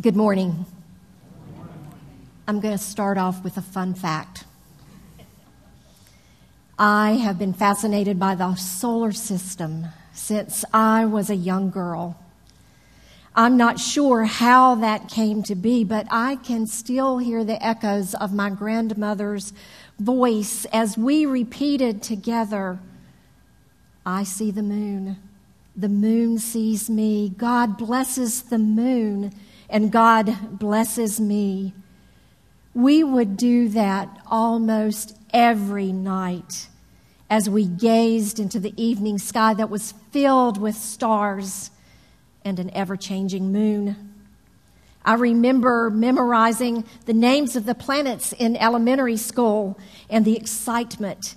Good morning. I'm going to start off with a fun fact. I have been fascinated by the solar system since I was a young girl. I'm not sure how that came to be, but I can still hear the echoes of my grandmother's voice as we repeated together I see the moon. The moon sees me. God blesses the moon and God blesses me. We would do that almost every night as we gazed into the evening sky that was filled with stars and an ever changing moon. I remember memorizing the names of the planets in elementary school and the excitement,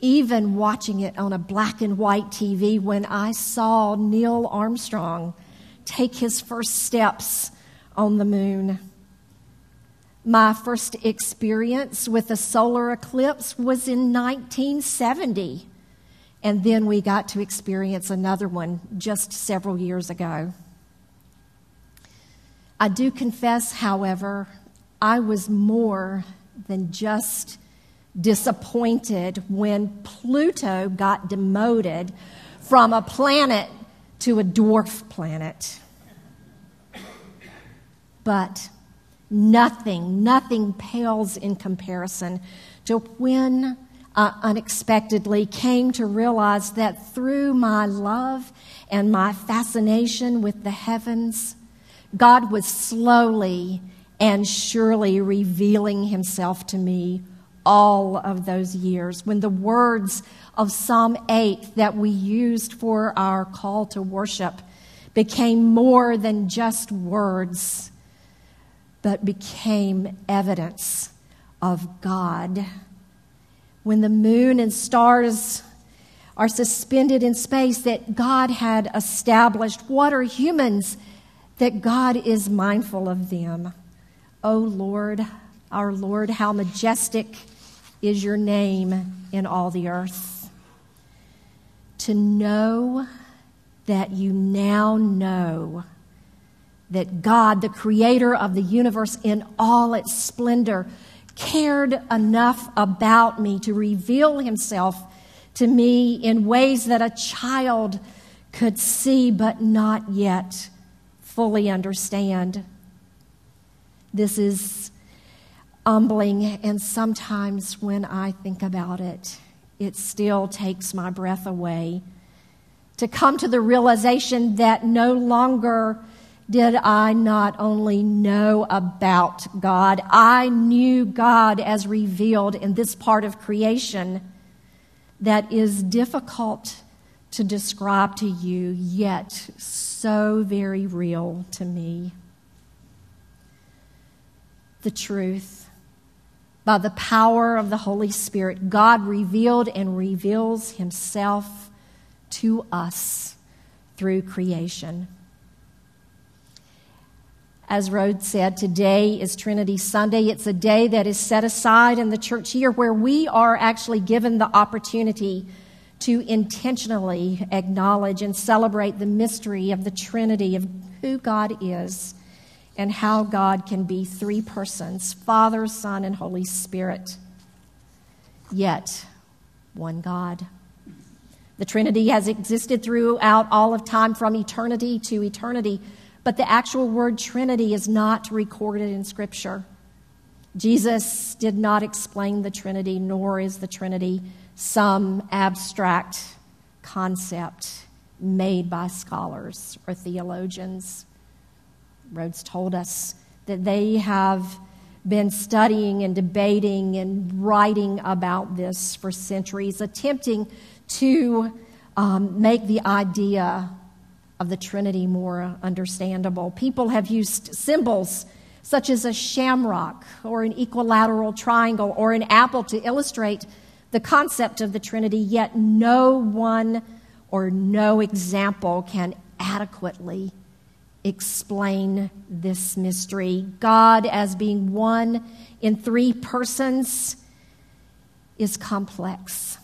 even watching it on a black and white TV when I saw Neil Armstrong take his first steps on the moon. My first experience with a solar eclipse was in 1970, and then we got to experience another one just several years ago. I do confess, however, I was more than just disappointed when Pluto got demoted from a planet to a dwarf planet. But nothing, nothing pales in comparison to when I unexpectedly came to realize that through my love and my fascination with the heavens, God was slowly and surely revealing himself to me all of those years. When the words of Psalm 8 that we used for our call to worship became more than just words, but became evidence of God. When the moon and stars are suspended in space that God had established, what are humans that God is mindful of them? O oh Lord, our Lord, how majestic is your name in all the earth. To know that you now know that God, the creator of the universe in all its splendor, cared enough about me to reveal himself to me in ways that a child could see but not yet fully understand. This is humbling, and sometimes when I think about it, it still takes my breath away to come to the realization that no longer did I not only know about God, I knew God as revealed in this part of creation that is difficult to describe to you, yet so very real to me. The truth. By the power of the Holy Spirit, God revealed and reveals Himself to us through creation. As Rhodes said, today is Trinity Sunday. It's a day that is set aside in the church year where we are actually given the opportunity to intentionally acknowledge and celebrate the mystery of the Trinity of who God is and how God can be three persons Father, Son, and Holy Spirit, yet one God. The Trinity has existed throughout all of time from eternity to eternity but the actual word Trinity is not recorded in Scripture. Jesus did not explain the Trinity, nor is the Trinity some abstract concept made by scholars or theologians. Rhodes told us that they have been studying and debating and writing about this for centuries, attempting to um, make the idea of the Trinity more understandable. People have used symbols such as a shamrock or an equilateral triangle or an apple to illustrate the concept of the Trinity, yet no one or no example can adequately explain this mystery. God, as being one in three persons, is complex.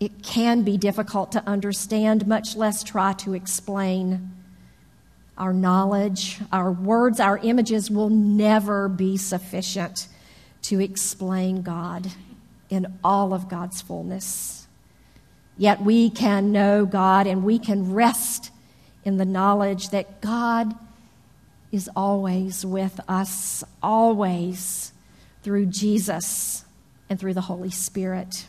It can be difficult to understand, much less try to explain. our knowledge, our words, our images will never be sufficient to explain God in all of God's fullness. Yet we can know God and we can rest in the knowledge that God is always with us, always through Jesus and through the Holy Spirit.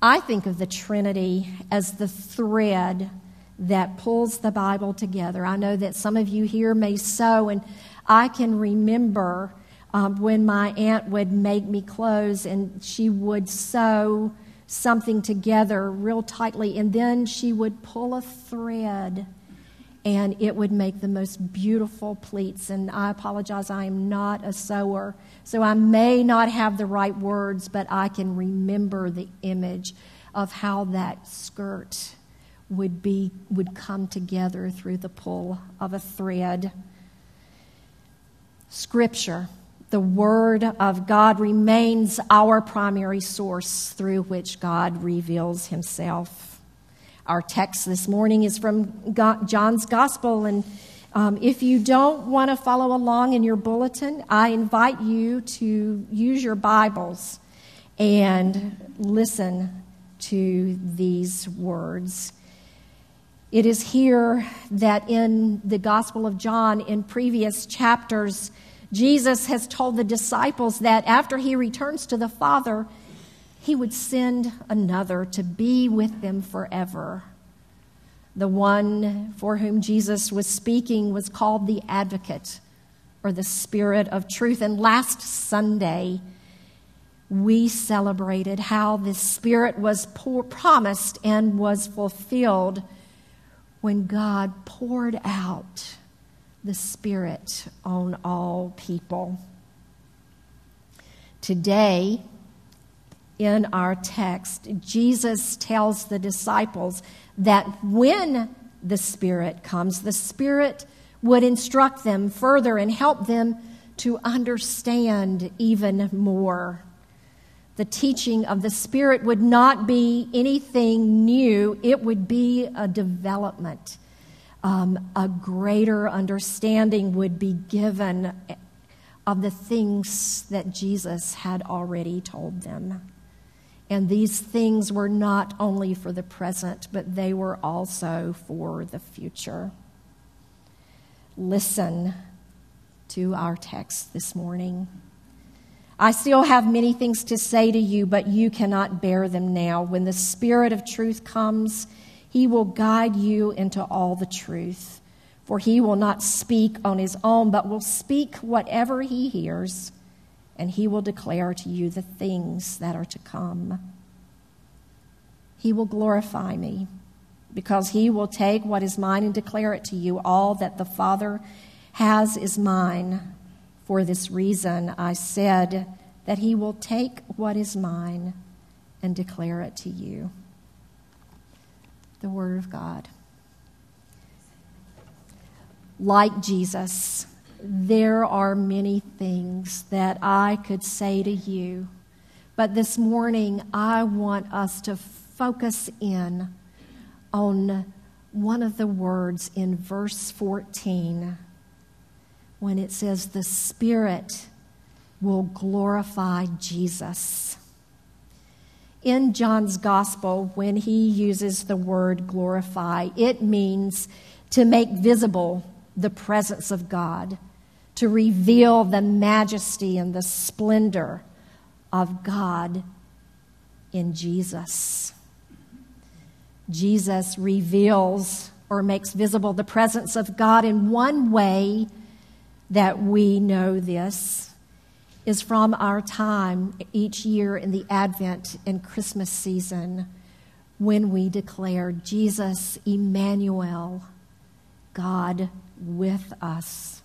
I think of the Trinity as the thread that pulls the Bible together. I know that some of you here may sew, and I can remember um, when my aunt would make me clothes and she would sew something together real tightly, and then she would pull a thread and it would make the most beautiful pleats. And I apologize, I am not a sewer, so I may not have the right words, but I can remember the image of how that skirt would be would come together through the pull of a thread. Scripture, the Word of God, remains our primary source through which God reveals Himself. Our text this morning is from John's Gospel, and um, if you don't want to follow along in your bulletin, I invite you to use your Bibles and listen to these words. It is here that in the Gospel of John, in previous chapters, Jesus has told the disciples that after he returns to the Father, he would send another to be with them forever. The one for whom Jesus was speaking was called the Advocate, or the Spirit of Truth. And last Sunday, we celebrated how this Spirit was promised and was fulfilled when God poured out the Spirit on all people. Today, in our text, Jesus tells the disciples that when the Spirit comes, the Spirit would instruct them further and help them to understand even more the teaching of the Spirit would not be anything new, it would be a development. Um, a greater understanding would be given of the things that Jesus had already told them. And these things were not only for the present, but they were also for the future. Listen to our text this morning. I still have many things to say to you, but you cannot bear them now. When the Spirit of truth comes, he will guide you into all the truth. For he will not speak on his own, but will speak whatever he hears, and he will declare to you the things that are to come. He will glorify me, because he will take what is mine and declare it to you. All that the Father has is mine. For this reason, I said that he will take what is mine and declare it to you. The Word of God. Like Jesus, there are many things that I could say to you, but this morning I want us to focus in on one of the words in verse 14 when it says, The Spirit will glorify Jesus. In John's Gospel, when he uses the word glorify, it means to make visible the presence of God, to reveal the majesty and the splendor of God in Jesus. Jesus reveals or makes visible the presence of God in one way that we know this is from our time each year in the Advent and Christmas season when we declare Jesus Emmanuel, God with us.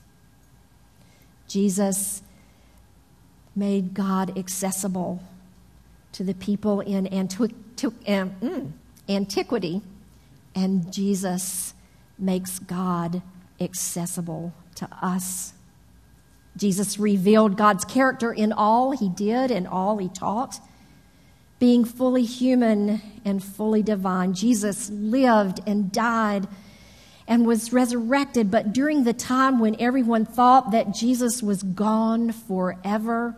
Jesus made God accessible to the people in antiqu- um, mm, antiquity, and Jesus makes God accessible to us. Jesus revealed God's character in all he did and all he taught. Being fully human and fully divine, Jesus lived and died and was resurrected, but during the time when everyone thought that Jesus was gone forever,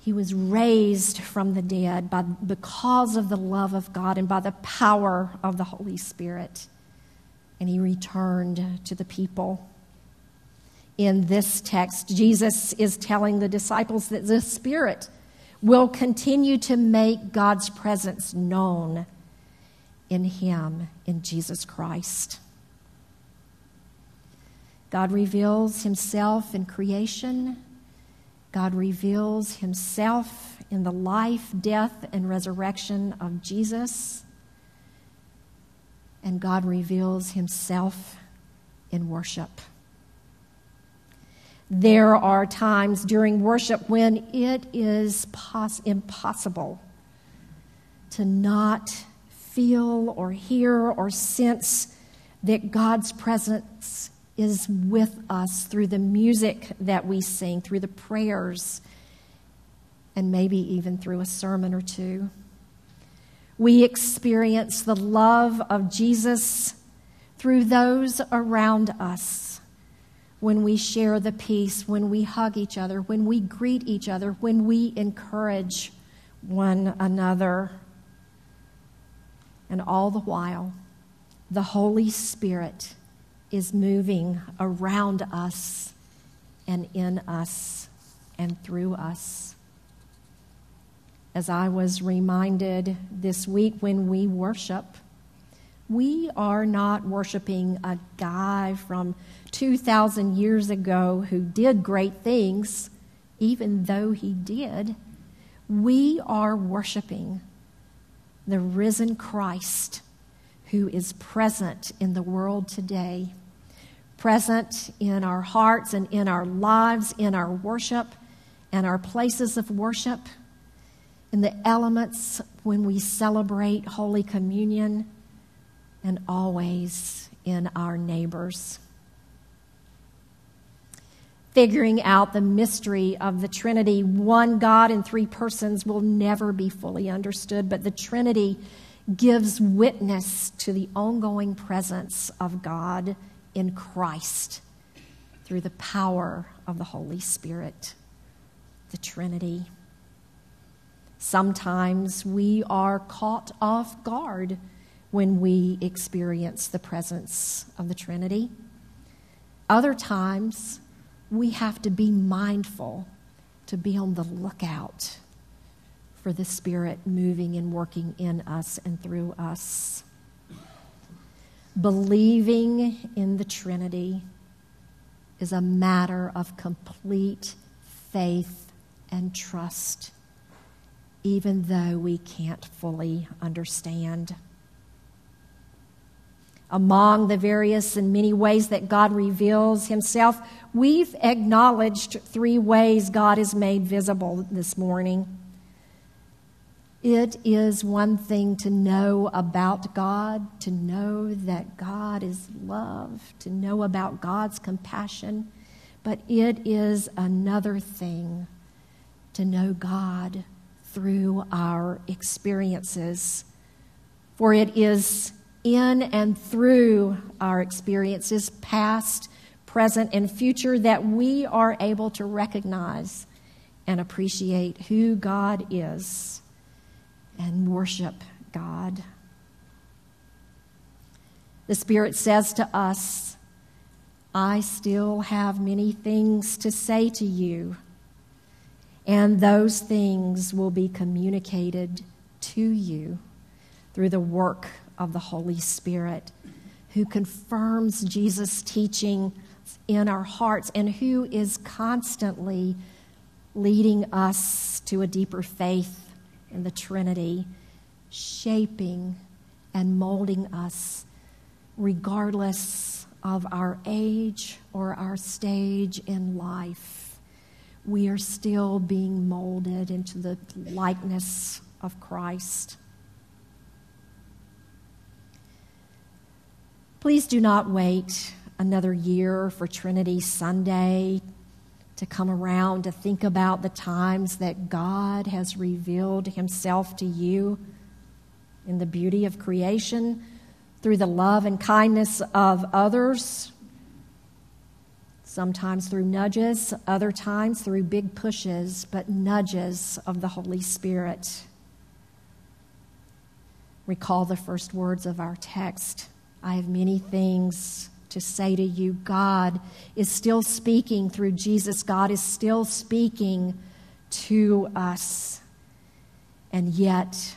he was raised from the dead by, because of the love of God and by the power of the Holy Spirit. And he returned to the people. In this text, Jesus is telling the disciples that the Spirit will continue to make God's presence known in Him, in Jesus Christ. God reveals Himself in creation. God reveals Himself in the life, death, and resurrection of Jesus. And God reveals Himself in worship. There are times during worship when it is pos- impossible to not feel or hear or sense that God's presence is with us through the music that we sing, through the prayers, and maybe even through a sermon or two. We experience the love of Jesus through those around us when we share the peace, when we hug each other, when we greet each other, when we encourage one another. And all the while, the Holy Spirit is moving around us and in us and through us. As I was reminded this week when we worship, we are not worshiping a guy from 2,000 years ago who did great things, even though he did. We are worshiping the risen Christ who is present in the world today, present in our hearts and in our lives, in our worship and our places of worship, in the elements when we celebrate Holy Communion, and always in our neighbors. Figuring out the mystery of the Trinity, one God in three persons, will never be fully understood, but the Trinity gives witness to the ongoing presence of God in Christ through the power of the Holy Spirit, the Trinity. Sometimes we are caught off guard when we experience the presence of the Trinity. Other times, we have to be mindful to be on the lookout for the Spirit moving and working in us and through us. Believing in the Trinity is a matter of complete faith and trust, even though we can't fully understand among the various and many ways that God reveals himself, we've acknowledged three ways God is made visible this morning. It is one thing to know about God, to know that God is love, to know about God's compassion, but it is another thing to know God through our experiences. For it is in and through our experiences, past, present, and future, that we are able to recognize and appreciate who God is and worship God. The Spirit says to us, I still have many things to say to you, and those things will be communicated to you through the work of the Holy Spirit who confirms Jesus' teaching in our hearts and who is constantly leading us to a deeper faith in the Trinity, shaping and molding us regardless of our age or our stage in life. We are still being molded into the likeness of Christ. Please do not wait another year for Trinity Sunday to come around to think about the times that God has revealed himself to you in the beauty of creation through the love and kindness of others, sometimes through nudges, other times through big pushes, but nudges of the Holy Spirit. Recall the first words of our text I have many things to say to you. God is still speaking through Jesus, God is still speaking to us. And yet,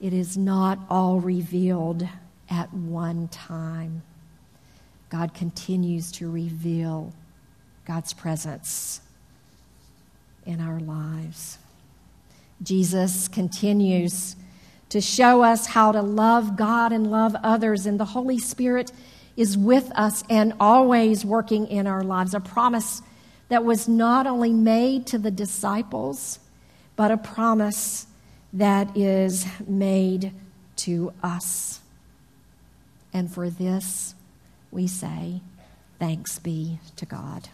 it is not all revealed at one time. God continues to reveal God's presence in our lives. Jesus continues to show us how to love God and love others, and the Holy Spirit is with us and always working in our lives. A promise that was not only made to the disciples, but a promise that is made to us. And for this, we say, Thanks be to God.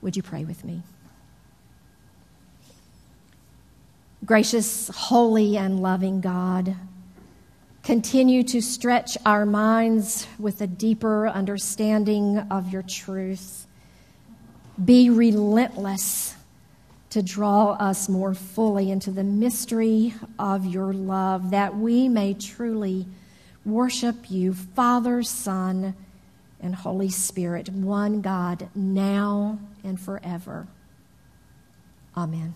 Would you pray with me? Gracious, holy, and loving God, continue to stretch our minds with a deeper understanding of your truth. Be relentless to draw us more fully into the mystery of your love, that we may truly worship you, Father, Son, and Holy Spirit, one God, now and forever. Amen.